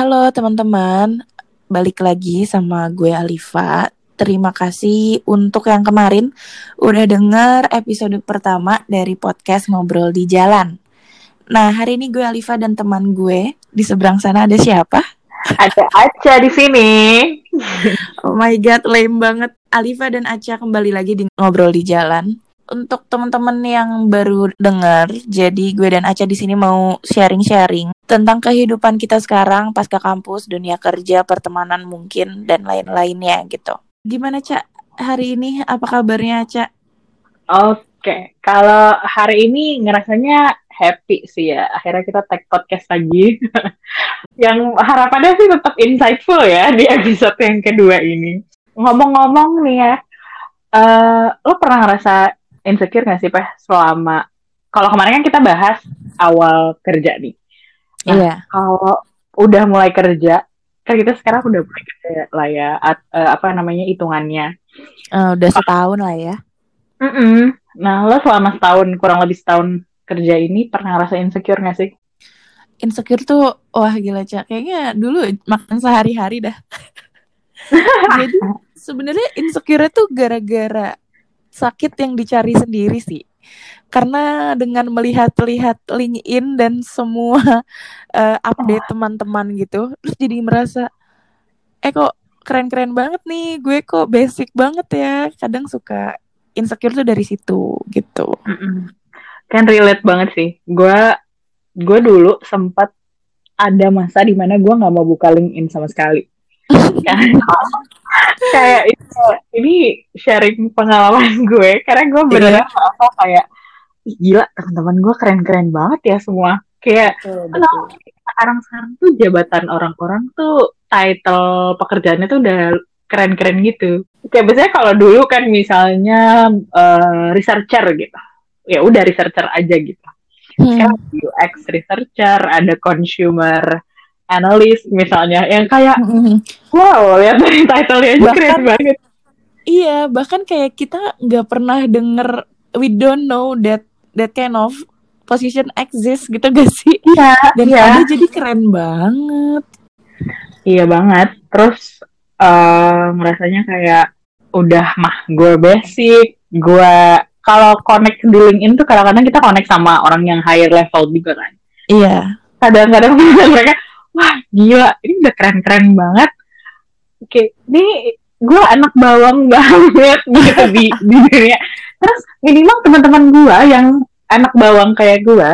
Halo teman-teman, balik lagi sama gue Alifa. Terima kasih untuk yang kemarin udah denger episode pertama dari podcast Ngobrol di Jalan. Nah, hari ini gue Alifa dan teman gue di seberang sana ada siapa? Ada Aca di sini. Oh my god, lame banget. Alifa dan Aca kembali lagi di Ngobrol di Jalan. Untuk teman-teman yang baru denger, jadi gue dan Aca di sini mau sharing-sharing tentang kehidupan kita sekarang pasca kampus, dunia kerja, pertemanan mungkin dan lain-lainnya gitu. Gimana Cak hari ini? Apa kabarnya Cak? Oke, kalau hari ini ngerasanya happy sih ya. Akhirnya kita tag podcast lagi. yang harapannya sih tetap insightful ya di episode yang kedua ini. Ngomong-ngomong nih ya, uh, lo pernah ngerasa insecure gak sih, Peh, selama... Kalau kemarin kan kita bahas awal kerja nih. Nah, Iya. kalau udah mulai kerja, kan kita sekarang udah mulai kerja lah ya, at- eh, apa namanya, hitungannya. Eh, udah setahun lah ya. Mm-mm. Nah, lo selama setahun, kurang lebih setahun kerja ini, pernah ngerasa insecure gak sih? Insecure tuh, wah gila Cak. Kayaknya dulu makan sehari-hari dah. Jadi sebenarnya insecure tuh gara-gara sakit yang dicari sendiri sih. Karena dengan melihat-lihat LinkedIn dan semua eh, update teman-teman gitu, terus jadi merasa, eh kok keren-keren banget nih, gue kok basic banget ya. Kadang suka insecure tuh dari situ gitu. Kan relate banget sih. Gue gue dulu sempat ada masa di mana gue nggak mau buka LinkedIn sama sekali. kayak itu, ini sharing pengalaman gue karena gue beneran merasa kayak "Ih, gila teman-teman gue keren-keren banget ya semua. Kayak kenapa sekarang-sekarang tuh jabatan orang-orang tuh title pekerjaannya tuh udah keren-keren gitu. Kayak biasanya kalau dulu kan misalnya eh, researcher gitu. Ya udah researcher aja gitu. Hmm. Sekarang UX researcher, ada consumer analyst misalnya yang kayak wow lihat dari title-nya aja Bahkan- keren banget. Iya, bahkan kayak kita nggak pernah denger, we don't know that that kind of position exists gitu gak sih? Iya, Dan iya. ada jadi keren banget. Iya banget. Terus eh ngerasanya kayak udah mah gue basic, gue kalau connect di LinkedIn tuh kadang-kadang kita connect sama orang yang higher level juga kan. Iya, Kadang-kadang mereka, wah gila, ini udah keren-keren banget. Oke, ini gue anak bawang banget gitu di, di dunia. Terus minimal teman-teman gue yang anak bawang kayak gue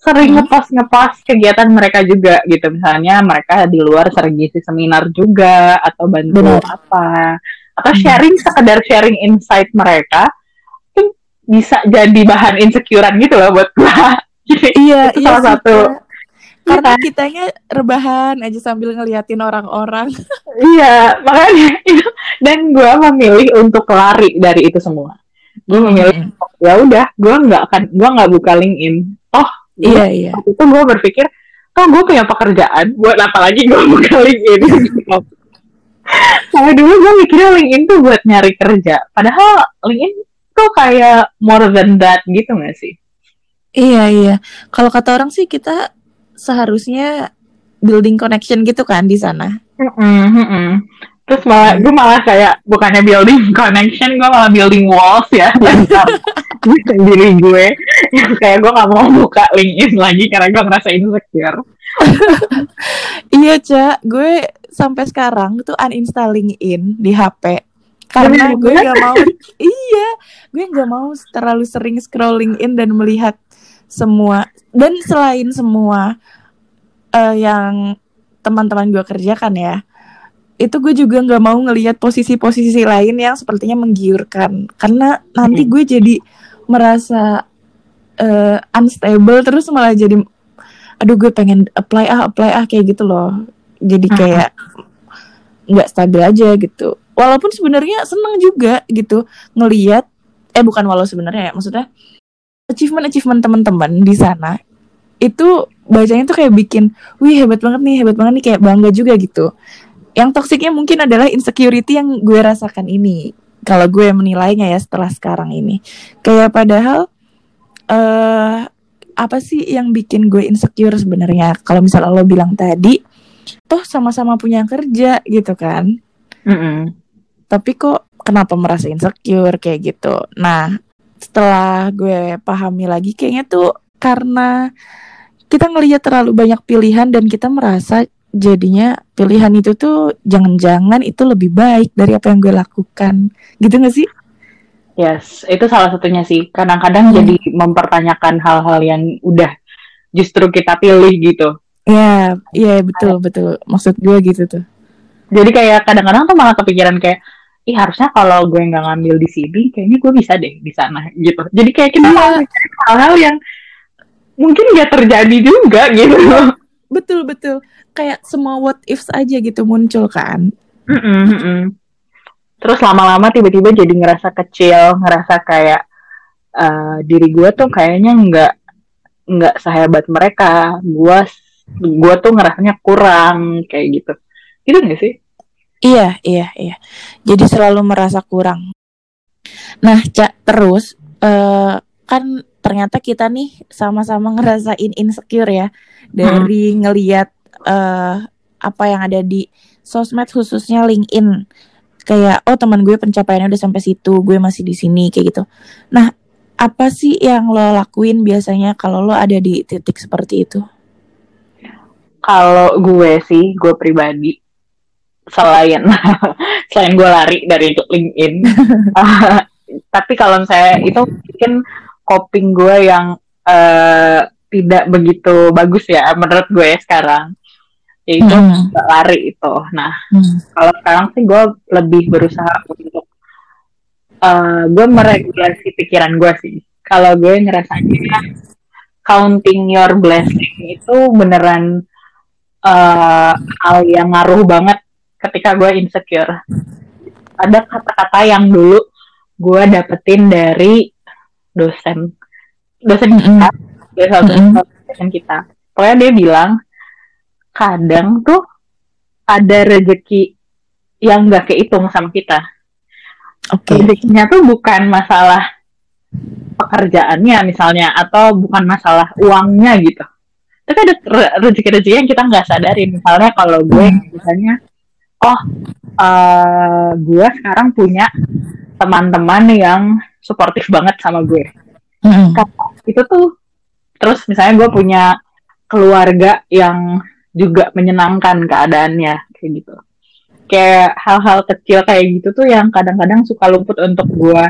sering Hmm. ngepost ngepost kegiatan mereka juga gitu misalnya mereka di luar sering ngisi seminar juga atau bantu apa atau Hmm. sharing sekedar sharing insight mereka itu bisa jadi bahan insecurean gitu loh buat gue iya, Itu iya salah satu. Karena Iya. kitanya rebahan aja sambil ngeliatin orang-orang. iya makanya itu dan gue memilih untuk lari dari itu semua gue memilih ya udah gue nggak akan gue nggak buka LinkedIn oh Iya, iya. waktu itu gue berpikir oh gue punya pekerjaan buat apa lagi gue buka LinkedIn Kalau dulu gue mikirnya LinkedIn tuh buat nyari kerja padahal LinkedIn tuh kayak more than that gitu gak sih Iya, iya. Kalau kata orang sih kita seharusnya building connection gitu kan di sana. Mm-mm. terus malah gue malah kayak bukannya building connection gue malah building walls ya antar diri gue yang kayak gue gak mau buka LinkedIn lagi karena gue ngerasa insecure Iya, Cak. Gue sampai sekarang tuh uninstall LinkedIn di HP. Karena gue nggak mau, iya, gue nggak mau terlalu sering scrolling in dan melihat semua. Dan selain semua eh, yang teman-teman gue kerjakan ya, itu gue juga nggak mau ngelihat posisi-posisi lain yang sepertinya menggiurkan. Karena nanti Hmm. gue jadi merasa eh, unstable terus malah jadi aduh gue pengen apply ah apply ah kayak gitu loh jadi Hmm. kayak nggak stabil aja gitu walaupun sebenarnya seneng juga gitu ngeliat eh bukan walau sebenarnya ya maksudnya achievement achievement teman-teman di sana itu bacanya tuh kayak bikin wih hebat banget nih hebat banget nih kayak bangga juga gitu. Yang toksiknya mungkin adalah insecurity yang gue rasakan ini kalau gue menilainya ya setelah sekarang ini. Kayak padahal eh apa sih yang bikin gue insecure sebenarnya? Kalau misalnya lo bilang tadi toh sama-sama punya kerja gitu kan. Mm -mm. tapi kok kenapa merasa insecure kayak gitu? Nah setelah gue pahami lagi kayaknya tuh karena kita ngelihat terlalu banyak pilihan dan kita merasa jadinya pilihan itu tuh jangan-jangan itu lebih baik dari apa yang gue lakukan gitu gak sih Yes, itu salah satunya sih. Kadang-kadang Hmm. jadi mempertanyakan hal-hal yang udah justru kita pilih gitu. ya iya betul betul maksud gue gitu tuh Jadi kayak kadang-kadang tuh malah kepikiran kayak, ih harusnya kalau gue nggak ngambil di sini, kayaknya gue bisa deh di sana gitu. Jadi kayak kita Iya. hal-hal yang mungkin nggak terjadi juga gitu. betul betul kayak semua what ifs aja gitu muncul kan Mm-mm, mm-mm. Terus lama-lama tiba-tiba jadi ngerasa kecil, ngerasa kayak eh, diri gue tuh kayaknya nggak nggak sehebat mereka. Gue gue tuh ngerasanya kurang kayak gitu. Gitu gak sih? Iya, iya, iya. Jadi selalu merasa kurang. Nah, Cak, terus eh kan ternyata kita nih sama-sama ngerasain insecure ya dari ngeliat eh apa yang ada di sosmed khususnya LinkedIn. Kayak oh teman gue pencapaiannya udah sampai situ, gue masih di sini kayak gitu. Nah, apa sih yang lo lakuin biasanya kalau lo ada di titik seperti itu? Kalau gue sih, gue pribadi selain selain gue lari dari LinkedIn, tapi kalau saya itu mungkin coping gue yang eh, tidak begitu bagus ya menurut gue sekarang, yaitu Mm-mm. lari itu. Nah, Hmm. kalau sekarang sih gue lebih berusaha untuk eh gue meregulasi pikiran gue sih. Kalau gue ngerasanya counting your blessing itu beneran eh hal yang ngaruh banget ketika gue insecure. Ada kata-kata yang dulu gue dapetin dari dosen dosen kita, dosen, Mm-mm. dosen kita. Pokoknya dia bilang kadang tuh ada rezeki yang nggak kehitung sama kita. Oke. Rezekinya tuh bukan masalah pekerjaannya misalnya atau bukan masalah uangnya gitu. Tapi ada re- rezeki-rezeki yang kita nggak sadarin. Misalnya kalau gue misalnya, oh eh gue sekarang punya teman-teman yang suportif banget sama gue. Mm-mm. Itu tuh terus misalnya gue punya keluarga yang juga menyenangkan keadaannya kayak gitu. Kayak hal-hal kecil kayak gitu tuh yang kadang-kadang suka luput untuk gue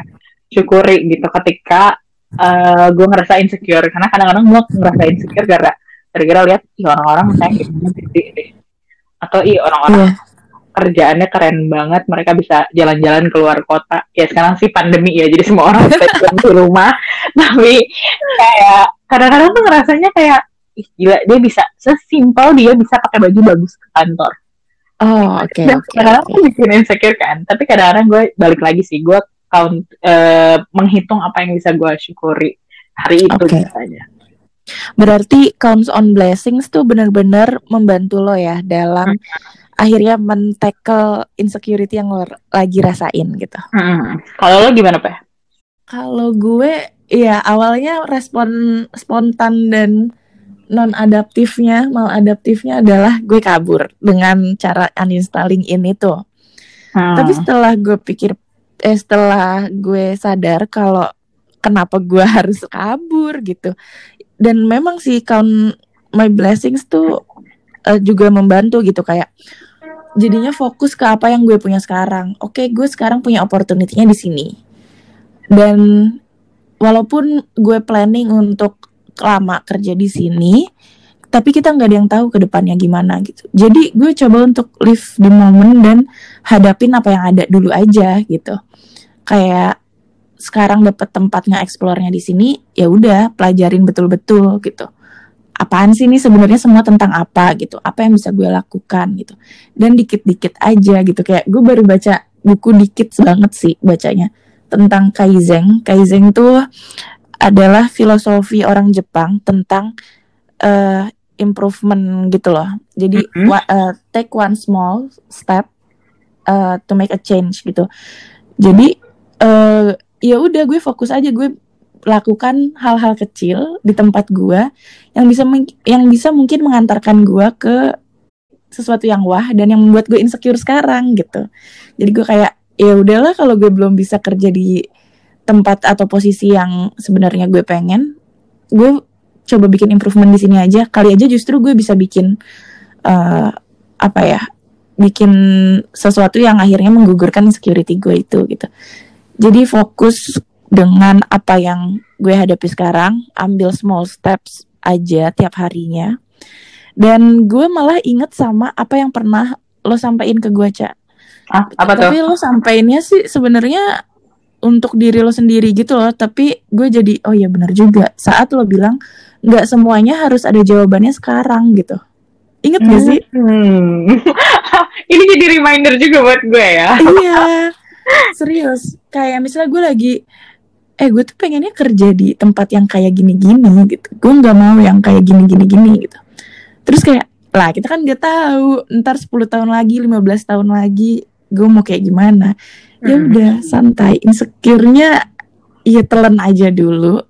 syukuri gitu ketika eh, gue ngerasa insecure karena kadang-kadang gue ngerasa insecure gara gara-gara lihat ih orang-orang misalnya gede deh atau ih orang-orang Iya. Kerjaannya keren banget mereka bisa jalan-jalan keluar kota ya sekarang sih pandemi ya jadi semua orang diam di rumah tapi kayak kadang-kadang tuh ngerasanya kayak ih gila dia bisa sesimpel dia bisa pakai baju bagus ke kantor Oh, oke, dan oke. kadang-kadang oke. tuh bikin insecure kan tapi kadang-kadang gue balik lagi sih gue count eh, menghitung apa yang bisa gue syukuri hari itu Oke. misalnya Berarti counts on blessings tuh benar-benar membantu lo ya dalam akhirnya men-tackle insecurity yang lo lagi rasain gitu. Hmm. kalau lo gimana pak Kalau gue ya awalnya respon spontan dan non adaptifnya, maladaptifnya adalah gue kabur dengan cara uninstalling ini tuh. Hmm. Tapi setelah gue pikir eh setelah gue sadar kalau kenapa gue harus kabur gitu. Dan memang sih count my blessings tuh eh, juga membantu gitu kayak jadinya fokus ke apa yang gue punya sekarang. Oke, gue sekarang punya opportunity-nya di sini. Dan walaupun gue planning untuk lama kerja di sini, tapi kita nggak ada yang tahu ke depannya gimana gitu. Jadi gue coba untuk live the moment dan hadapin apa yang ada dulu aja gitu. Kayak sekarang dapat tempat nge-explore-nya di sini, ya udah pelajarin betul-betul gitu. Apaan sih ini sebenarnya semua tentang apa gitu? Apa yang bisa gue lakukan gitu? Dan dikit-dikit aja gitu. Kayak gue baru baca buku dikit banget sih bacanya tentang kaizen. Kaizen tuh adalah filosofi orang Jepang tentang eh, improvement gitu loh. Jadi Mhm. wa- eh, take one small step eh, to make a change gitu. Jadi eh, ya udah gue fokus aja gue lakukan hal-hal kecil di tempat gue yang bisa yang bisa mungkin mengantarkan gue ke sesuatu yang wah dan yang membuat gue insecure sekarang gitu. Jadi gue kayak ya udahlah kalau gue belum bisa kerja di tempat atau posisi yang sebenarnya gue pengen gue coba bikin improvement di sini aja. Kali aja justru gue bisa bikin uh, apa ya bikin sesuatu yang akhirnya menggugurkan insecurity gue itu gitu. Jadi fokus dengan apa yang gue hadapi sekarang ambil small steps aja tiap harinya. Dan gue malah inget sama apa yang pernah lo sampaikan ke gue cak ah, apa tapi lo sampainya sih sebenarnya untuk diri lo sendiri gitu loh. Tapi gue jadi oh ya benar juga. Saat lo bilang nggak semuanya harus ada jawabannya sekarang gitu. Inget gak sih? Hmm. ini jadi reminder juga buat gue ya. Iya. Serius. Kayak misalnya gue lagi eh gue tuh pengennya kerja di tempat yang kayak gini-gini gitu. Gue nggak mau yang kayak gini-gini-gini gitu. Terus kayak lah kita kan nggak tahu. Ntar 10 tahun lagi 15 tahun lagi gue mau kayak gimana? Ya hmm. udah santai. Insecure-nya ya telan aja dulu.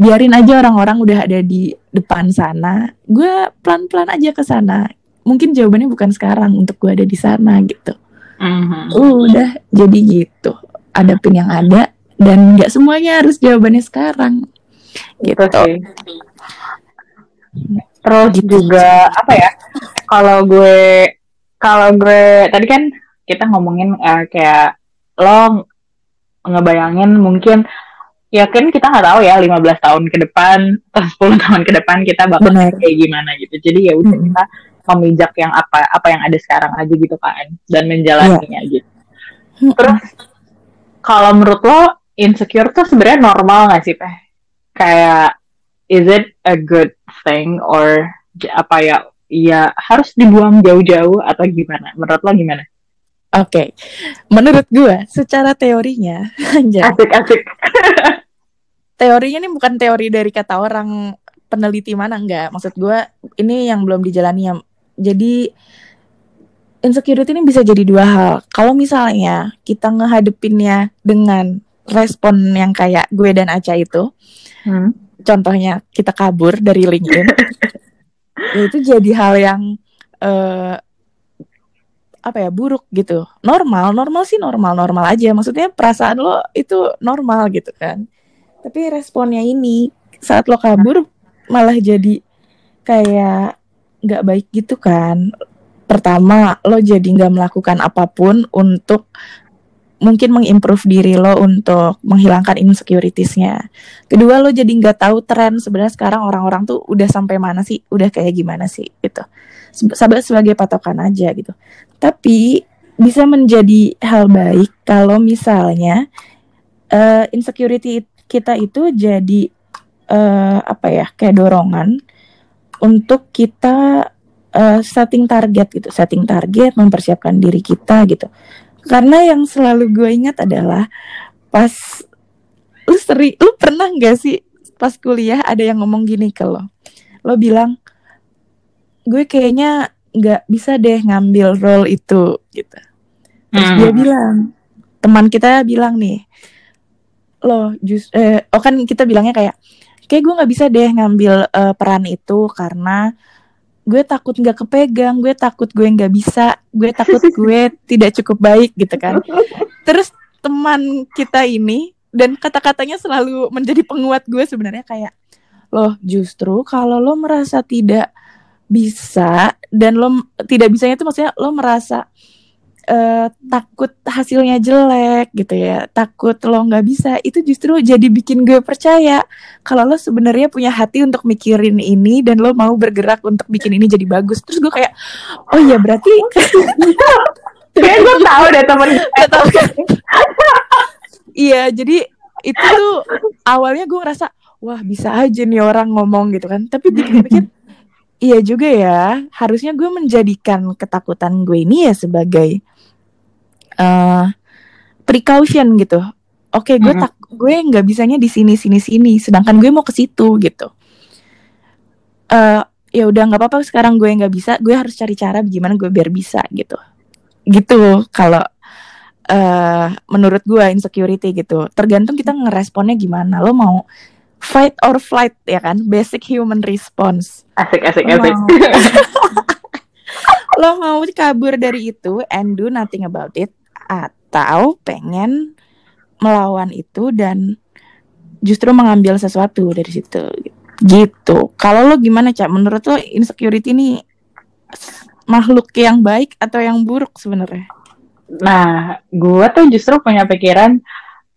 Biarin aja orang-orang udah ada di depan sana. Gue pelan-pelan aja ke sana. Mungkin jawabannya bukan sekarang untuk gue ada di sana gitu. Uh-huh. udah jadi gitu. Adapin yang ada dan nggak semuanya harus jawabannya sekarang gitu okay. terus gitu. juga apa ya kalau gue kalau gue tadi kan kita ngomongin uh, kayak lo ngebayangin mungkin ya kan kita nggak tahu ya 15 tahun ke depan atau 10 tahun ke depan kita bakal Bener. kayak gimana gitu jadi ya udah hmm. kita memijak yang apa apa yang ada sekarang aja gitu kan dan menjalaninya yeah. gitu terus kalau menurut lo insecure tuh sebenarnya normal gak sih teh kayak is it a good thing or apa ya ya harus dibuang jauh-jauh atau gimana menurut lo gimana Oke, okay. menurut gue secara teorinya, asik asik. teorinya ini bukan teori dari kata orang peneliti mana enggak. Maksud gue ini yang belum dijalani ya. Jadi insecurity ini bisa jadi dua hal. Kalau misalnya kita ngehadepinnya dengan respon yang kayak gue dan Aca itu, hmm. contohnya kita kabur dari LinkedIn, ya itu jadi hal yang uh, apa ya buruk gitu. Normal normal sih normal normal aja. Maksudnya perasaan lo itu normal gitu kan. Tapi responnya ini saat lo kabur malah jadi kayak nggak baik gitu kan. Pertama lo jadi nggak melakukan apa pun untuk mungkin mengimprove diri lo untuk menghilangkan insecuritiesnya. Kedua lo jadi nggak tahu tren sebenarnya sekarang orang-orang tuh udah sampai mana sih, udah kayak gimana sih gitu. Sabar sebagai patokan aja gitu. Tapi bisa menjadi hal baik kalau misalnya uh, insecurity kita itu jadi uh, apa ya kayak dorongan untuk kita uh, setting target gitu, setting target, mempersiapkan diri kita gitu karena yang selalu gue ingat adalah pas lu seri, lu pernah nggak sih pas kuliah ada yang ngomong gini ke lo, lo bilang gue kayaknya nggak bisa deh ngambil role itu gitu. Terus hmm. dia bilang teman kita bilang nih lo just eh oh kan kita bilangnya kayak kayak gue nggak bisa deh ngambil uh, peran itu karena gue takut nggak kepegang gue takut gue nggak bisa gue takut gue tidak cukup baik gitu kan. Terus teman kita ini dan kata-katanya selalu menjadi penguat gue sebenarnya kayak loh justru kalau lo merasa tidak bisa dan lo tidak bisanya itu maksudnya lo merasa uh, takut hasilnya jelek gitu ya takut lo nggak bisa itu justru jadi bikin gue percaya kalau lo sebenarnya punya hati untuk mikirin ini dan lo mau bergerak untuk bikin ini jadi bagus. Terus gue kayak oh iya berarti kayak gue tahu deh temen kan iya jadi itu tuh awalnya gue ngerasa wah bisa aja nih orang ngomong gitu kan. Tapi pikir-pikir Iya juga ya, harusnya gue menjadikan ketakutan gue ini ya sebagai uh, precaution gitu. Oke, okay, gue mm -hmm. tak gue nggak bisanya di sini sini sini, sedangkan gue mau ke situ gitu. Uh, ya udah nggak apa-apa sekarang gue nggak bisa, gue harus cari cara gimana gue biar bisa gitu. Gitu kalau uh, menurut gue insecurity gitu. Tergantung kita ngeresponnya gimana. Lo mau fight or flight ya kan, basic human response. Asik asik asik. lo mau kabur dari itu and do nothing about it atau pengen melawan itu dan justru mengambil sesuatu dari situ gitu. Kalau lo gimana cak? Menurut lo insecurity ini makhluk yang baik atau yang buruk sebenarnya? Nah gue tuh justru punya pikiran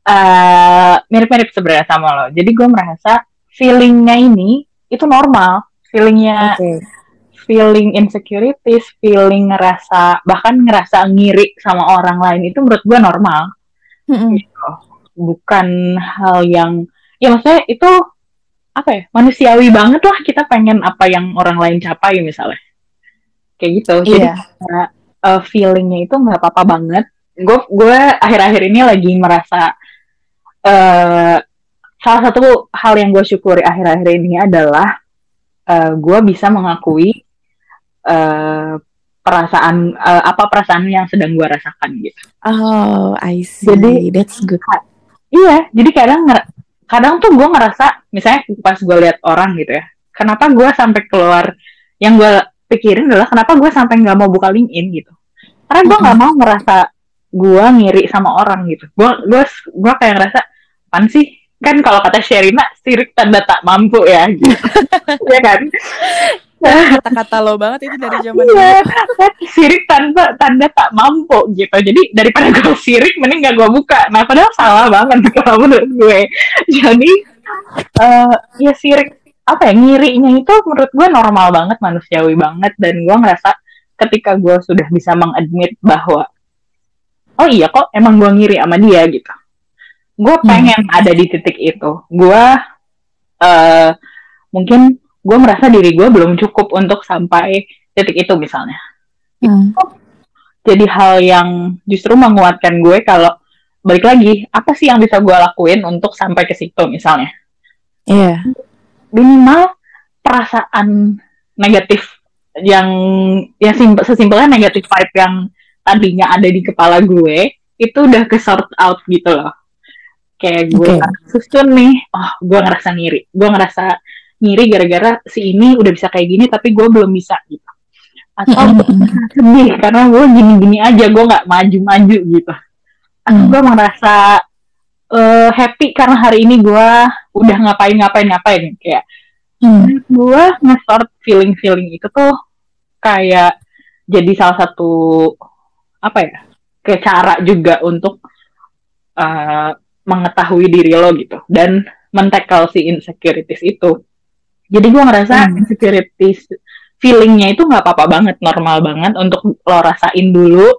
uh, mirip-mirip sebenarnya sama lo jadi gue merasa feelingnya ini itu normal feelingnya okay feeling insecurities, feeling ngerasa bahkan ngerasa ngiri sama orang lain itu menurut gue normal. Mm-hmm. Gitu. Bukan hal yang ya maksudnya itu apa ya manusiawi banget lah kita pengen apa yang orang lain capai misalnya kayak gitu. Jadi uh, uh, feelingnya itu nggak apa-apa banget. Gue gue akhir-akhir ini lagi merasa uh, salah satu hal yang gue syukuri akhir-akhir ini adalah uh, gue bisa mengakui uh, perasaan uh, apa perasaan yang sedang gue rasakan gitu. Oh, I see. Jadi that's good. Iya, jadi kadang kadang tuh gue ngerasa misalnya pas gue lihat orang gitu ya, kenapa gue sampai keluar yang gue pikirin adalah kenapa gue sampai nggak mau buka LinkedIn gitu. Karena gue nggak mm -hmm. mau ngerasa gue ngiri sama orang gitu. Gue gue gue kayak ngerasa pan sih? Kan kalau kata Sherina sirik tanda tak mampu ya. Gitu. ya kan? Kata-kata lo banget itu dari zaman iya, sirik tanpa tanda tak mampu gitu. Jadi daripada gue sirik mending gak gue buka. Nah padahal salah banget kalau menurut gue. Jadi uh, ya sirik apa ya ngirinya itu menurut gue normal banget manusiawi banget. Dan gue ngerasa ketika gue sudah bisa mengadmit bahwa oh iya kok emang gue ngiri sama dia gitu gue hmm. pengen hmm. ada di titik itu gue uh, mungkin gue merasa diri gue belum cukup untuk sampai titik itu misalnya. Hmm. Jadi hal yang justru menguatkan gue kalau balik lagi apa sih yang bisa gue lakuin untuk sampai ke situ misalnya. Iya. Yeah. Minimal perasaan negatif yang simpel sesimpelnya negatif vibe yang tadinya ada di kepala gue itu udah ke sort out gitu loh. Kayak gue okay. susun nih, oh gue ngerasa ngiri, gue ngerasa ngiri gara-gara si ini udah bisa kayak gini tapi gue belum bisa gitu atau sedih karena gue gini-gini aja gue nggak maju-maju gitu atau mm. gue merasa uh, happy karena hari ini gue udah ngapain ngapain ngapain kayak mm. gue nge-sort feeling-feeling itu tuh kayak jadi salah satu apa ya kayak cara juga untuk uh, mengetahui diri lo gitu dan mentekal si insecurities itu jadi gue ngerasa hmm. insecurities feelingnya itu nggak apa-apa banget, normal banget untuk lo rasain dulu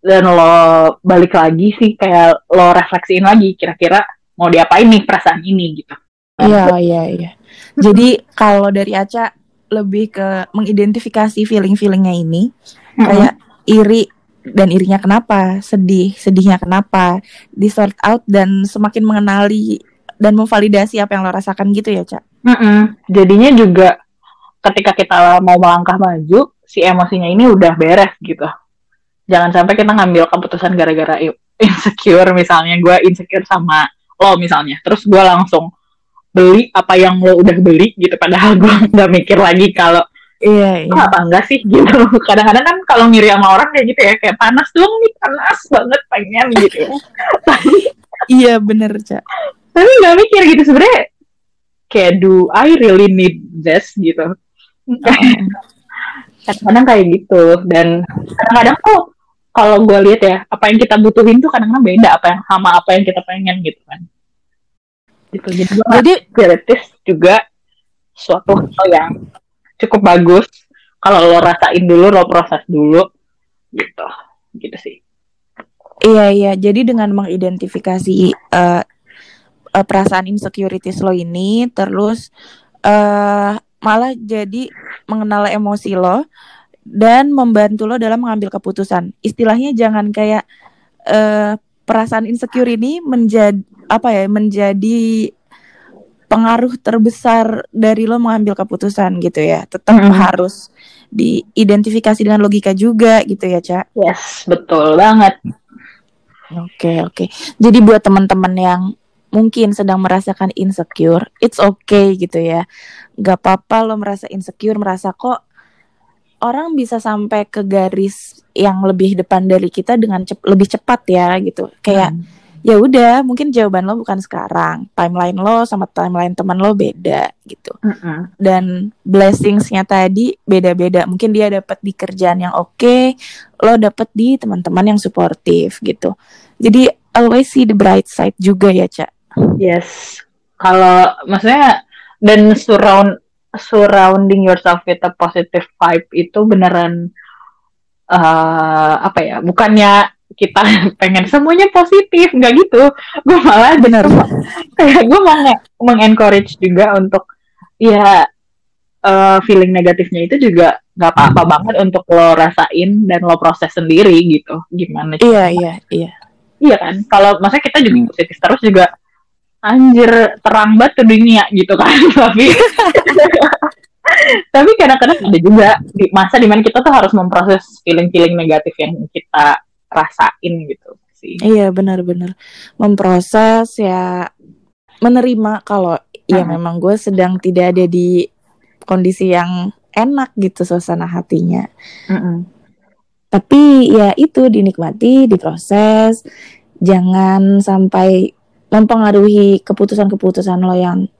dan lo balik lagi sih kayak lo refleksiin lagi kira-kira mau diapain nih perasaan ini gitu. Iya iya iya. Jadi kalau dari Aca lebih ke mengidentifikasi feeling-feelingnya ini kayak iri dan irinya kenapa, sedih, sedihnya kenapa, di sort out dan semakin mengenali dan memvalidasi apa yang lo rasakan gitu ya, Cak? Mm -mm. Jadinya juga ketika kita mau melangkah maju, si emosinya ini udah beres gitu. Jangan sampai kita ngambil keputusan gara-gara insecure misalnya gue insecure sama lo misalnya, terus gue langsung beli apa yang lo udah beli gitu, padahal gue nggak mikir lagi kalau Iya, iya. apa enggak sih gitu. Kadang-kadang kan kalau ngiri sama orang kayak gitu ya, kayak panas dong nih, panas banget pengen gitu. iya bener, Cak. Tapi nggak mikir gitu sebenarnya kayak do I really need this gitu kadang-kadang kayak gitu dan kadang-kadang tuh kalau gue lihat ya apa yang kita butuhin tuh kadang-kadang beda apa yang sama apa yang kita pengen gitu kan gitu jadi jadi gratis juga suatu hal yang cukup bagus. Kalau lo rasain dulu lo proses dulu. Gitu. Gitu sih. Iya iya. Jadi dengan mengidentifikasi uh, uh, perasaan insecurities lo ini terus uh, malah jadi mengenal emosi lo dan membantu lo dalam mengambil keputusan. Istilahnya jangan kayak uh, perasaan insecure ini menjadi apa ya menjadi pengaruh terbesar dari lo mengambil keputusan gitu ya. Tetap mm -hmm. harus diidentifikasi dengan logika juga gitu ya, Cak. Yes, betul banget. Oke, okay, oke. Okay. Jadi buat teman-teman yang mungkin sedang merasakan insecure, it's okay gitu ya. Gak apa-apa lo merasa insecure, merasa kok orang bisa sampai ke garis yang lebih depan dari kita dengan cep lebih cepat ya gitu. Kayak hmm. Ya udah, mungkin jawaban lo bukan sekarang. Timeline lo sama timeline teman lo beda gitu. Hmm. Dan blessingsnya tadi beda-beda. Mungkin dia dapat di kerjaan yang oke, okay, lo dapat di teman-teman yang suportif gitu. Jadi always see the bright side juga ya, Cak. Yes. Kalau maksudnya dan surround surrounding yourself with a positive vibe itu beneran uh, apa ya bukannya kita pengen semuanya positif nggak gitu. Gue malah bener kayak gue mau mengencourage juga untuk ya uh, feeling negatifnya itu juga nggak apa-apa banget untuk lo rasain dan lo proses sendiri gitu. Gimana iya iya iya. Iya kan? Kalau masa kita juga hmm. positif terus juga anjir terang banget ke dunia gitu kan. Tapi tapi kadang-kadang ada juga di masa di mana kita tuh harus memproses feeling-feeling negatif yang kita rasain gitu sih iya benar-benar memproses ya menerima kalau ya memang gue sedang tidak ada di kondisi yang enak gitu suasana hatinya -uh. tapi ya itu dinikmati diproses jangan sampai mempengaruhi keputusan-keputusan lo yang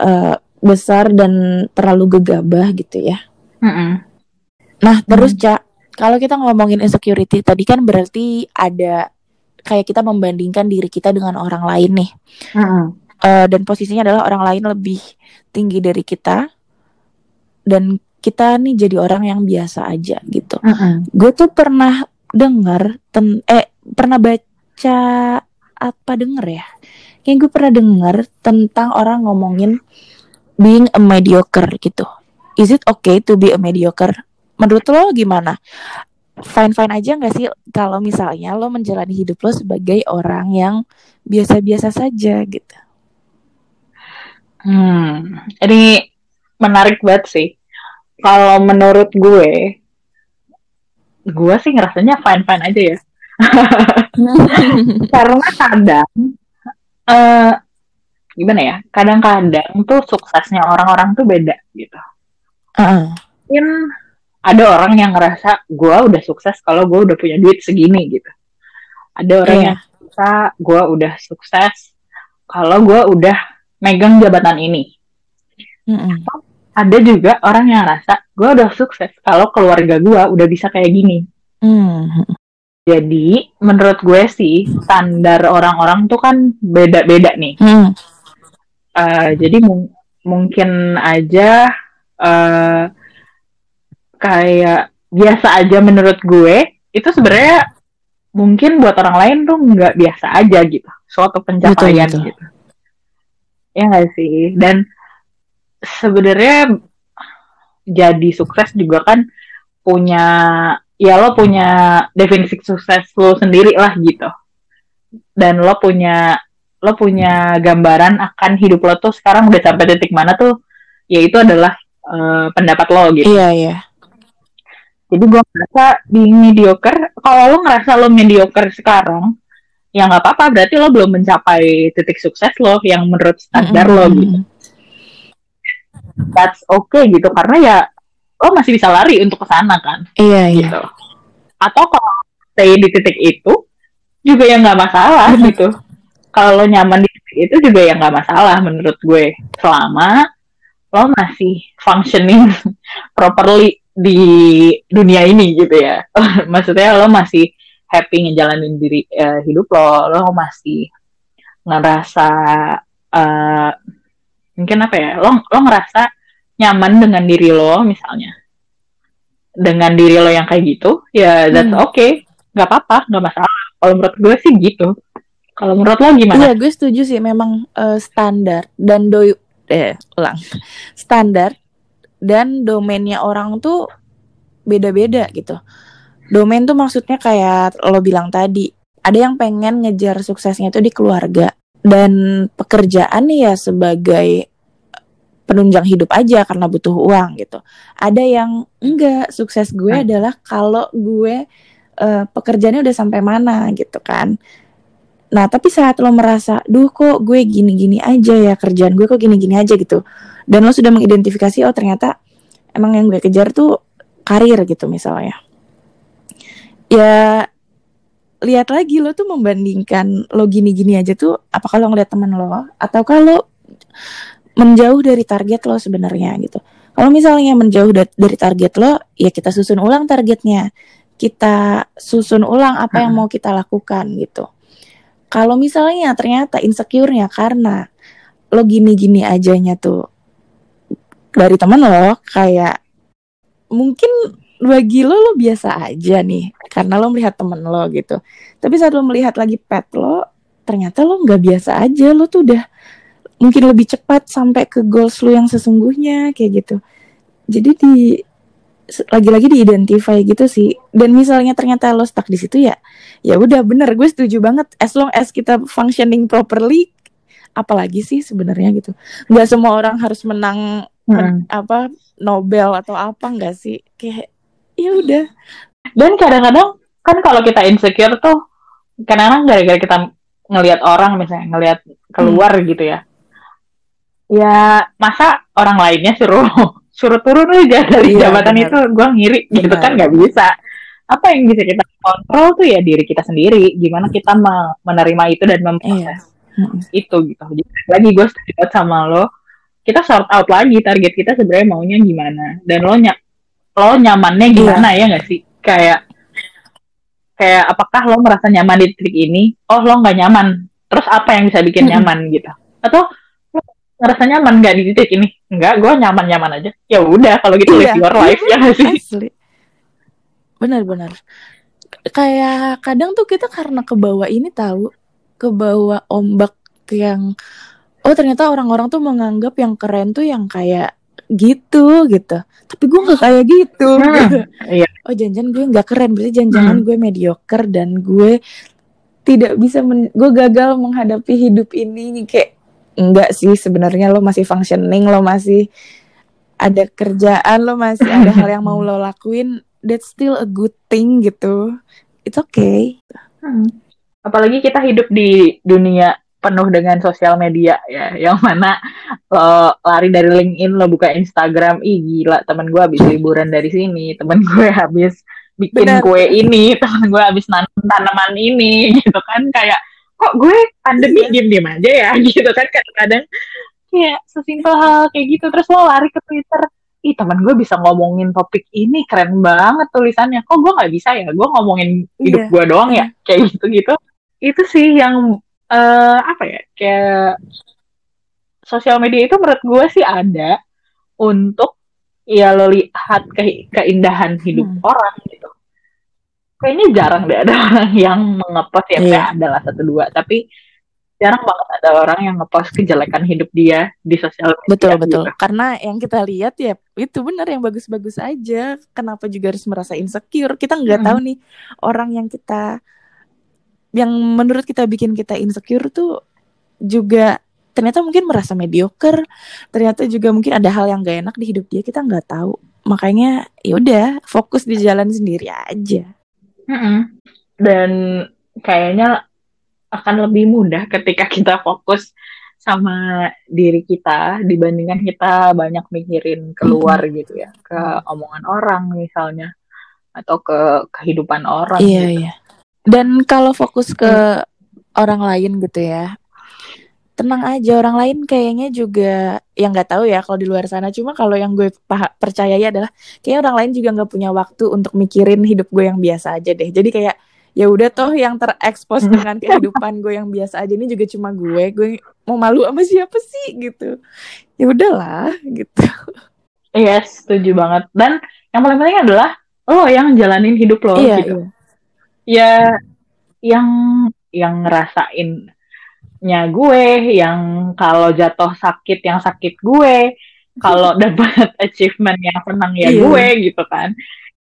uh, besar dan terlalu gegabah gitu ya. Mm -mm. Nah terus mm. cak, kalau kita ngomongin insecurity tadi kan berarti ada kayak kita membandingkan diri kita dengan orang lain nih. Mm -mm. Uh, dan posisinya adalah orang lain lebih tinggi dari kita dan kita nih jadi orang yang biasa aja gitu. Mm -mm. Gue tuh pernah dengar ten eh pernah baca apa denger ya? Kayak gue pernah denger tentang orang ngomongin being a mediocre gitu. Is it okay to be a mediocre? Menurut lo gimana? Fine-fine aja gak sih kalau misalnya lo menjalani hidup lo sebagai orang yang biasa-biasa saja gitu? Hmm, ini menarik banget sih. Kalau menurut gue, gue sih ngerasanya fine-fine aja ya. Karena kadang uh, gimana ya? Kadang-kadang tuh suksesnya orang-orang tuh beda gitu. Uh. Mungkin ada orang yang ngerasa gue udah sukses kalau gue udah punya duit segini gitu. Ada orang yeah. yang ngerasa gue udah sukses kalau gue udah megang jabatan ini. Mm -mm. Ada juga orang yang ngerasa gue udah sukses kalau keluarga gue udah bisa kayak gini. Mm. Jadi menurut gue sih standar orang-orang tuh kan beda-beda nih. Hmm. Uh, jadi mung mungkin aja uh, kayak biasa aja menurut gue itu sebenarnya mungkin buat orang lain tuh nggak biasa aja gitu suatu pencapaian betul, betul. gitu. Ya nggak sih? Dan sebenarnya jadi sukses juga kan punya ya lo punya definisi sukses lo sendiri lah gitu. Dan lo punya lo punya gambaran akan hidup lo tuh sekarang udah sampai titik mana tuh ya itu adalah uh, pendapat lo gitu. Iya iya jadi gue ngerasa di mediocre kalau lo ngerasa lo mediocre sekarang ya nggak apa-apa berarti lo belum mencapai titik sukses lo yang menurut standar mm -hmm. lo gitu that's okay gitu karena ya lo masih bisa lari untuk ke sana kan iya, iya. gitu iya. atau kalau stay di titik itu juga yang nggak masalah gitu kalau lo nyaman di titik itu juga yang nggak masalah menurut gue selama lo masih functioning properly di dunia ini gitu ya. Maksudnya lo masih happy ngejalanin diri uh, hidup lo lo masih ngerasa uh, mungkin apa ya lo lo ngerasa nyaman dengan diri lo misalnya. Dengan diri lo yang kayak gitu ya that's hmm. okay. Nggak apa-apa nggak masalah. Kalau menurut gue sih gitu. Kalau menurut lo gimana? Iya gue setuju sih. Memang uh, standar. Dan do eh ulang. Standar dan domainnya orang tuh beda-beda gitu. Domain tuh maksudnya kayak lo bilang tadi ada yang pengen ngejar suksesnya itu di keluarga dan pekerjaan ya sebagai penunjang hidup aja karena butuh uang gitu. Ada yang enggak, sukses gue hmm. adalah kalau gue uh, pekerjaannya udah sampai mana gitu kan. Nah, tapi saat lo merasa, duh kok gue gini-gini aja ya kerjaan gue kok gini-gini aja gitu. Dan lo sudah mengidentifikasi, oh ternyata emang yang gue kejar tuh karir gitu misalnya. Ya lihat lagi lo tuh membandingkan lo gini-gini aja tuh apa kalau ngeliat teman lo atau kalau menjauh dari target lo sebenarnya gitu. Kalau misalnya menjauh dari target lo ya kita susun ulang targetnya. Kita susun ulang apa yang mau kita lakukan gitu. Kalau misalnya ternyata insecure-nya karena lo gini-gini ajanya tuh dari temen lo kayak mungkin bagi lo lo biasa aja nih karena lo melihat temen lo gitu. Tapi saat lo melihat lagi pet lo ternyata lo nggak biasa aja. Lo tuh udah mungkin lebih cepat sampai ke goals lo yang sesungguhnya kayak gitu. Jadi di lagi-lagi diidentify gitu sih. Dan misalnya ternyata lo stuck di situ ya ya udah bener gue setuju banget. As long as kita functioning properly apalagi sih sebenarnya gitu. Nggak semua orang harus menang hmm. men, apa Nobel atau apa nggak sih kayak ya udah dan kadang-kadang kan kalau kita insecure tuh kadang-kadang gara-gara kita ngelihat orang misalnya ngelihat keluar hmm. gitu ya ya masa orang lainnya suruh suruh turun aja dari iya, jabatan bener. itu gue ngiri bener. gitu kan nggak bisa apa yang bisa kita kontrol tuh ya diri kita sendiri gimana kita menerima itu dan memproses iya. itu gitu jadi lagi gue setuju sama lo kita sort out lagi target kita sebenarnya maunya gimana. Dan lo ny lo nyamannya gimana iya. ya nggak sih? Kayak kayak apakah lo merasa nyaman di titik ini? Oh lo nggak nyaman. Terus apa yang bisa bikin hmm. nyaman gitu? Atau lo ngerasa nyaman nggak di titik ini? Enggak gue nyaman nyaman aja. Ya udah kalau gitu iya. live your life ya gak sih? Asli. benar-benar kayak kadang tuh kita karena kebawa ini tahu kebawa ombak yang oh ternyata orang-orang tuh menganggap yang keren tuh yang kayak gitu gitu tapi gue nggak kayak gitu, hmm, gitu. Iya. oh jangan gue nggak keren berarti jangan-jangan hmm. gue mediocre dan gue tidak bisa men gue gagal menghadapi hidup ini kayak enggak sih sebenarnya lo masih functioning lo masih ada kerjaan lo masih ada hal yang mau lo lakuin that's still a good thing gitu it's okay hmm. apalagi kita hidup di dunia penuh dengan sosial media ya. Yang mana lo lari dari LinkedIn lo buka Instagram ih gila temen gue habis liburan dari sini temen gue habis bikin Bener. kue ini temen gue habis nanam tanaman ini gitu kan. Kayak kok gue pandemi iya. diem diem aja ya? Gitu kan kadang-kadang. Kayak sesimpel hal kayak gitu terus lo lari ke Twitter ih temen gue bisa ngomongin topik ini keren banget tulisannya. Kok gue nggak bisa ya? Gue ngomongin hidup iya. gue doang ya? Kayak gitu gitu itu sih yang uh, apa ya kayak sosial media itu menurut gue sih ada untuk ya lo lihat ke keindahan hidup hmm. orang gitu kayaknya jarang deh ada orang yang mengepost ya yeah. adalah satu dua tapi jarang banget ada orang yang ngepost kejelekan hidup dia di sosial media betul gitu. betul karena yang kita lihat ya itu benar yang bagus-bagus aja kenapa juga harus merasa insecure kita nggak hmm. tahu nih orang yang kita yang menurut kita bikin kita insecure tuh juga ternyata mungkin merasa mediocre ternyata juga mungkin ada hal yang gak enak di hidup dia kita nggak tahu makanya ya udah fokus di jalan sendiri aja mm -hmm. dan kayaknya akan lebih mudah ketika kita fokus sama diri kita dibandingkan kita banyak mikirin keluar mm -hmm. gitu ya ke omongan orang misalnya atau ke kehidupan orang iya gitu. iya dan kalau fokus ke hmm. orang lain gitu ya, tenang aja orang lain kayaknya juga yang nggak tahu ya kalau di luar sana. Cuma kalau yang gue percayai adalah kayaknya orang lain juga nggak punya waktu untuk mikirin hidup gue yang biasa aja deh. Jadi kayak ya udah toh yang terekspos dengan kehidupan gue yang biasa aja ini juga cuma gue. Gue mau malu sama siapa sih gitu. Ya udahlah gitu. Iya, yes, setuju banget. Dan yang paling penting adalah lo yang jalanin hidup lo iya, gitu. Iya ya yang yang ngerasainnya gue, yang kalau jatuh sakit yang sakit gue, kalau dapat achievement yang senang ya yeah. gue gitu kan.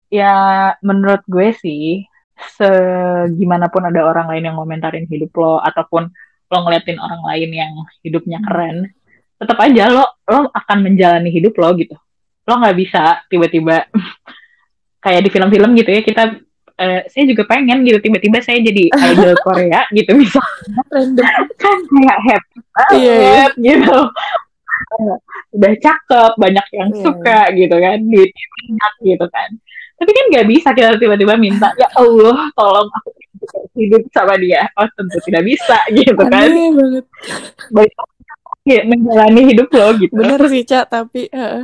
Ya menurut gue sih segimanapun ada orang lain yang komentarin hidup lo ataupun lo ngeliatin orang lain yang hidupnya hmm. keren, tetap aja lo lo akan menjalani hidup lo gitu. Lo nggak bisa tiba-tiba kayak di film-film gitu ya kita uh, saya juga pengen gitu tiba-tiba saya jadi idol Korea gitu misalnya kan kayak happy banget yeah. gitu udah cakep banyak yang yeah. suka gitu kan duitnya banyak gitu kan tapi kan nggak bisa kita tiba-tiba minta ya Allah tolong aku hidup sama dia oh tentu tidak bisa gitu kan Aneh banget. baik ya, menjalani hidup lo gitu Bener sih, Cak, tapi heeh.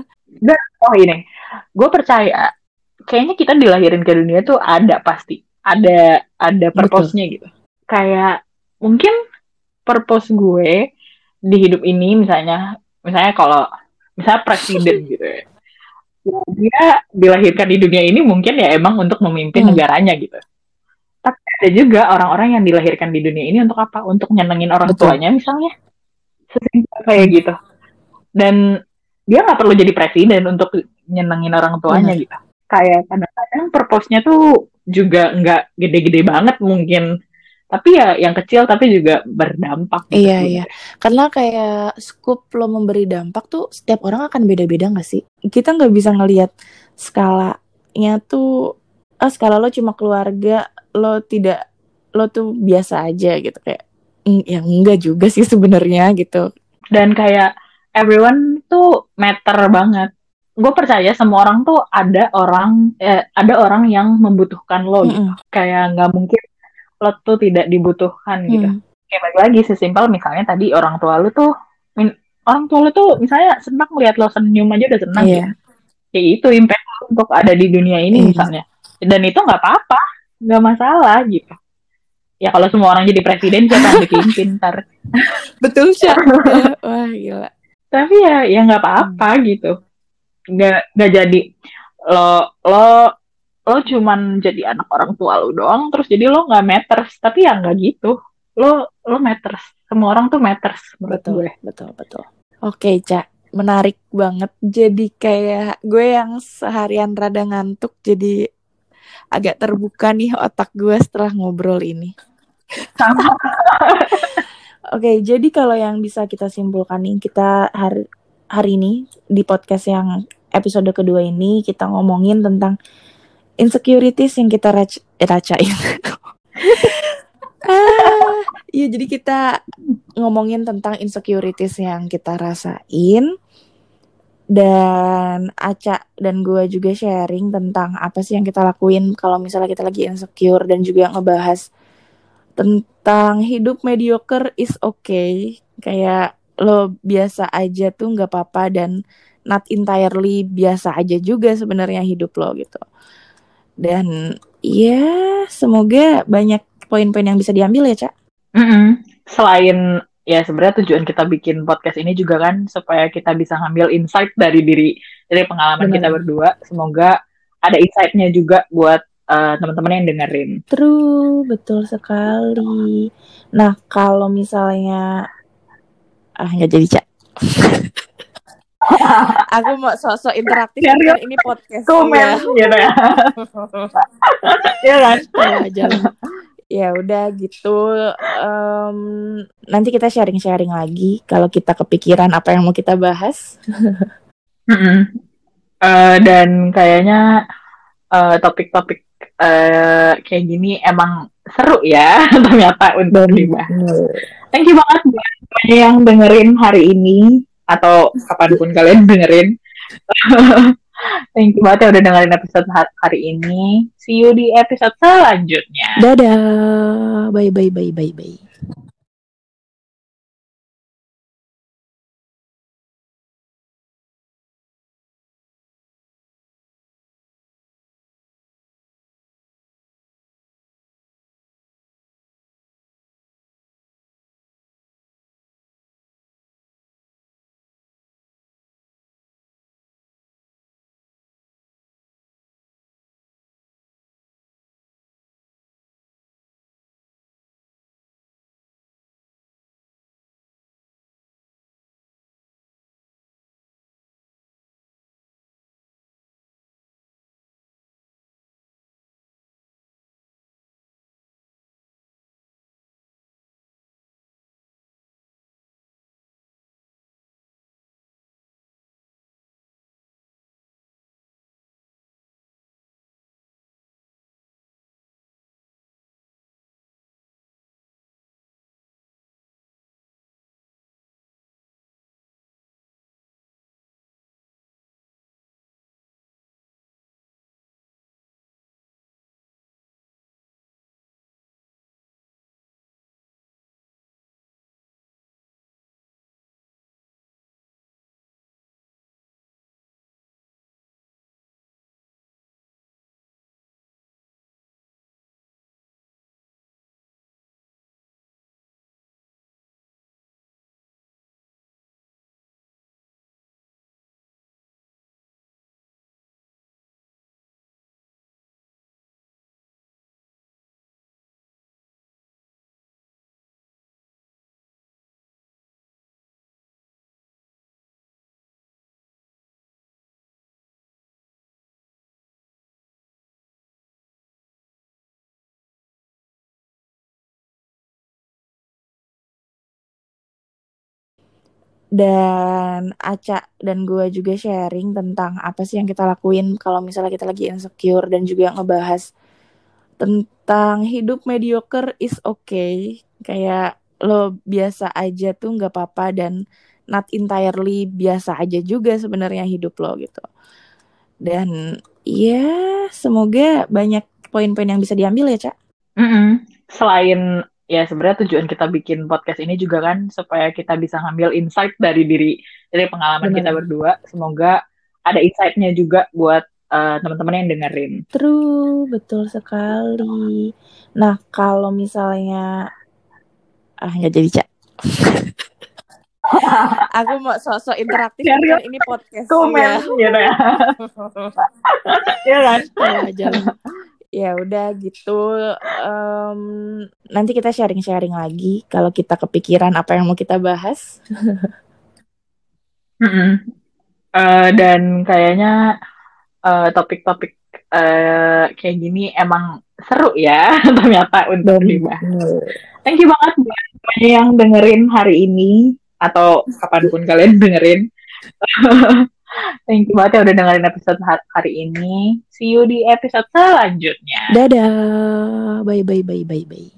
oh ini gue percaya kayaknya kita dilahirin ke dunia tuh ada pasti. Ada ada purpose-nya gitu. Kayak mungkin purpose gue di hidup ini misalnya misalnya kalau misalnya presiden gitu ya. Ya, dia dilahirkan di dunia ini mungkin ya emang untuk memimpin Hmm. negaranya gitu. Tapi ada juga orang-orang yang dilahirkan di dunia ini untuk apa? Untuk nyenengin orang Betul. tuanya misalnya. Sesimpel kayak gitu. Dan dia nggak perlu jadi presiden untuk nyenengin orang tuanya gitu kayak kadang-kadang purpose-nya tuh juga nggak gede-gede banget mungkin tapi ya yang kecil tapi juga berdampak gitu. Iya, iya. Karena kayak scoop lo memberi dampak tuh setiap orang akan beda-beda gak sih? Kita nggak bisa ngelihat skalanya tuh, ah skala lo cuma keluarga, lo tidak, lo tuh biasa aja gitu kayak, "Mm, ya enggak juga sih sebenarnya gitu. dan kayak everyone tuh matter banget gue percaya semua orang tuh ada orang eh, ada orang yang membutuhkan lo gitu Mm-mm. kayak nggak mungkin lo tuh tidak dibutuhkan gitu Hmm. kayak balik lagi sesimpel misalnya tadi orang tua lu tuh min- orang tua lu tuh misalnya senang lihat lo senyum aja udah senang Iya. ya kayak itu impact lo untuk ada di dunia ini Iya. misalnya dan itu nggak apa-apa nggak masalah gitu ya kalau semua orang jadi presiden siapa yang dipimpin ntar Betul, Cak. Wah, gila. tapi ya ya nggak apa-apa gitu nggak nggak jadi lo lo lo cuman jadi anak orang tua lo doang terus jadi lo nggak matters tapi ya nggak gitu lo lo matters semua orang tuh matters menurut Betul, gue betul, betul. Oke, Cak. Menarik banget. Jadi kayak gue yang seharian rada ngantuk jadi agak terbuka nih otak gue setelah ngobrol ini. sama Oke, jadi kalau yang bisa kita simpulkan nih, kita hari hari ini di podcast yang episode kedua ini kita ngomongin tentang insecurities yang kita rac eh, racain. ah, jadi kita ngomongin tentang insecurities yang kita rasain dan Aca dan gue juga sharing tentang apa sih yang kita lakuin kalau misalnya kita lagi insecure dan juga ngebahas tentang hidup mediocre is okay kayak lo biasa aja tuh nggak apa-apa dan not entirely biasa aja juga sebenarnya hidup lo gitu dan ya semoga banyak poin-poin yang bisa diambil ya cak Mm-mm. selain ya sebenarnya tujuan kita bikin podcast ini juga kan supaya kita bisa ngambil insight dari diri dari pengalaman Benar. kita berdua semoga ada insightnya juga buat eh, teman-teman yang dengerin True, betul sekali. Nah, kalau misalnya ah nggak jadi cak. Aku mau sosok interaktif kan ini podcast. komen Iya. gitu ya ya kan Ya. Ya udah gitu. Em, nanti kita sharing-sharing lagi kalau kita kepikiran apa yang mau kita bahas. Mm-mm. Eh, dan kayaknya eh, topik-topik eh, kayak gini emang seru ya ternyata untuk dibahas. Thank you banget buat semuanya yang dengerin hari ini atau kapan pun kalian dengerin. Thank you banget ya udah dengerin episode ha- hari ini. See you di episode selanjutnya. Dadah. Bye bye bye bye bye. Dan Aca dan gue juga sharing tentang apa sih yang kita lakuin kalau misalnya kita lagi insecure dan juga ngebahas tentang hidup mediocre is okay. Kayak lo biasa aja tuh nggak apa-apa dan not entirely biasa aja juga sebenarnya hidup lo gitu. Dan ya semoga banyak poin-poin yang bisa diambil ya cak mm -mm. selain ya sebenarnya tujuan kita bikin podcast ini juga kan supaya kita bisa ngambil insight dari diri dari pengalaman Benar. kita berdua. Semoga ada insightnya juga buat uh, teman-teman yang dengerin. True, betul sekali. Nah kalau misalnya ah nggak jadi cak. Aku mau sosok interaktif kan ini podcast komen ya. Gitu ya. ya kan? Ya, jangan ya udah gitu um, nanti kita sharing-sharing lagi kalau kita kepikiran apa yang mau kita bahas. Mm -hmm. uh, dan kayaknya uh, topik-topik uh, kayak gini emang seru ya ternyata untuk dibahas. Thank you banget buat semuanya yang dengerin hari ini atau kapan pun kalian dengerin Thank you banget ya udah dengerin episode hari ini. See you di episode selanjutnya. Dadah. Bye bye bye bye bye.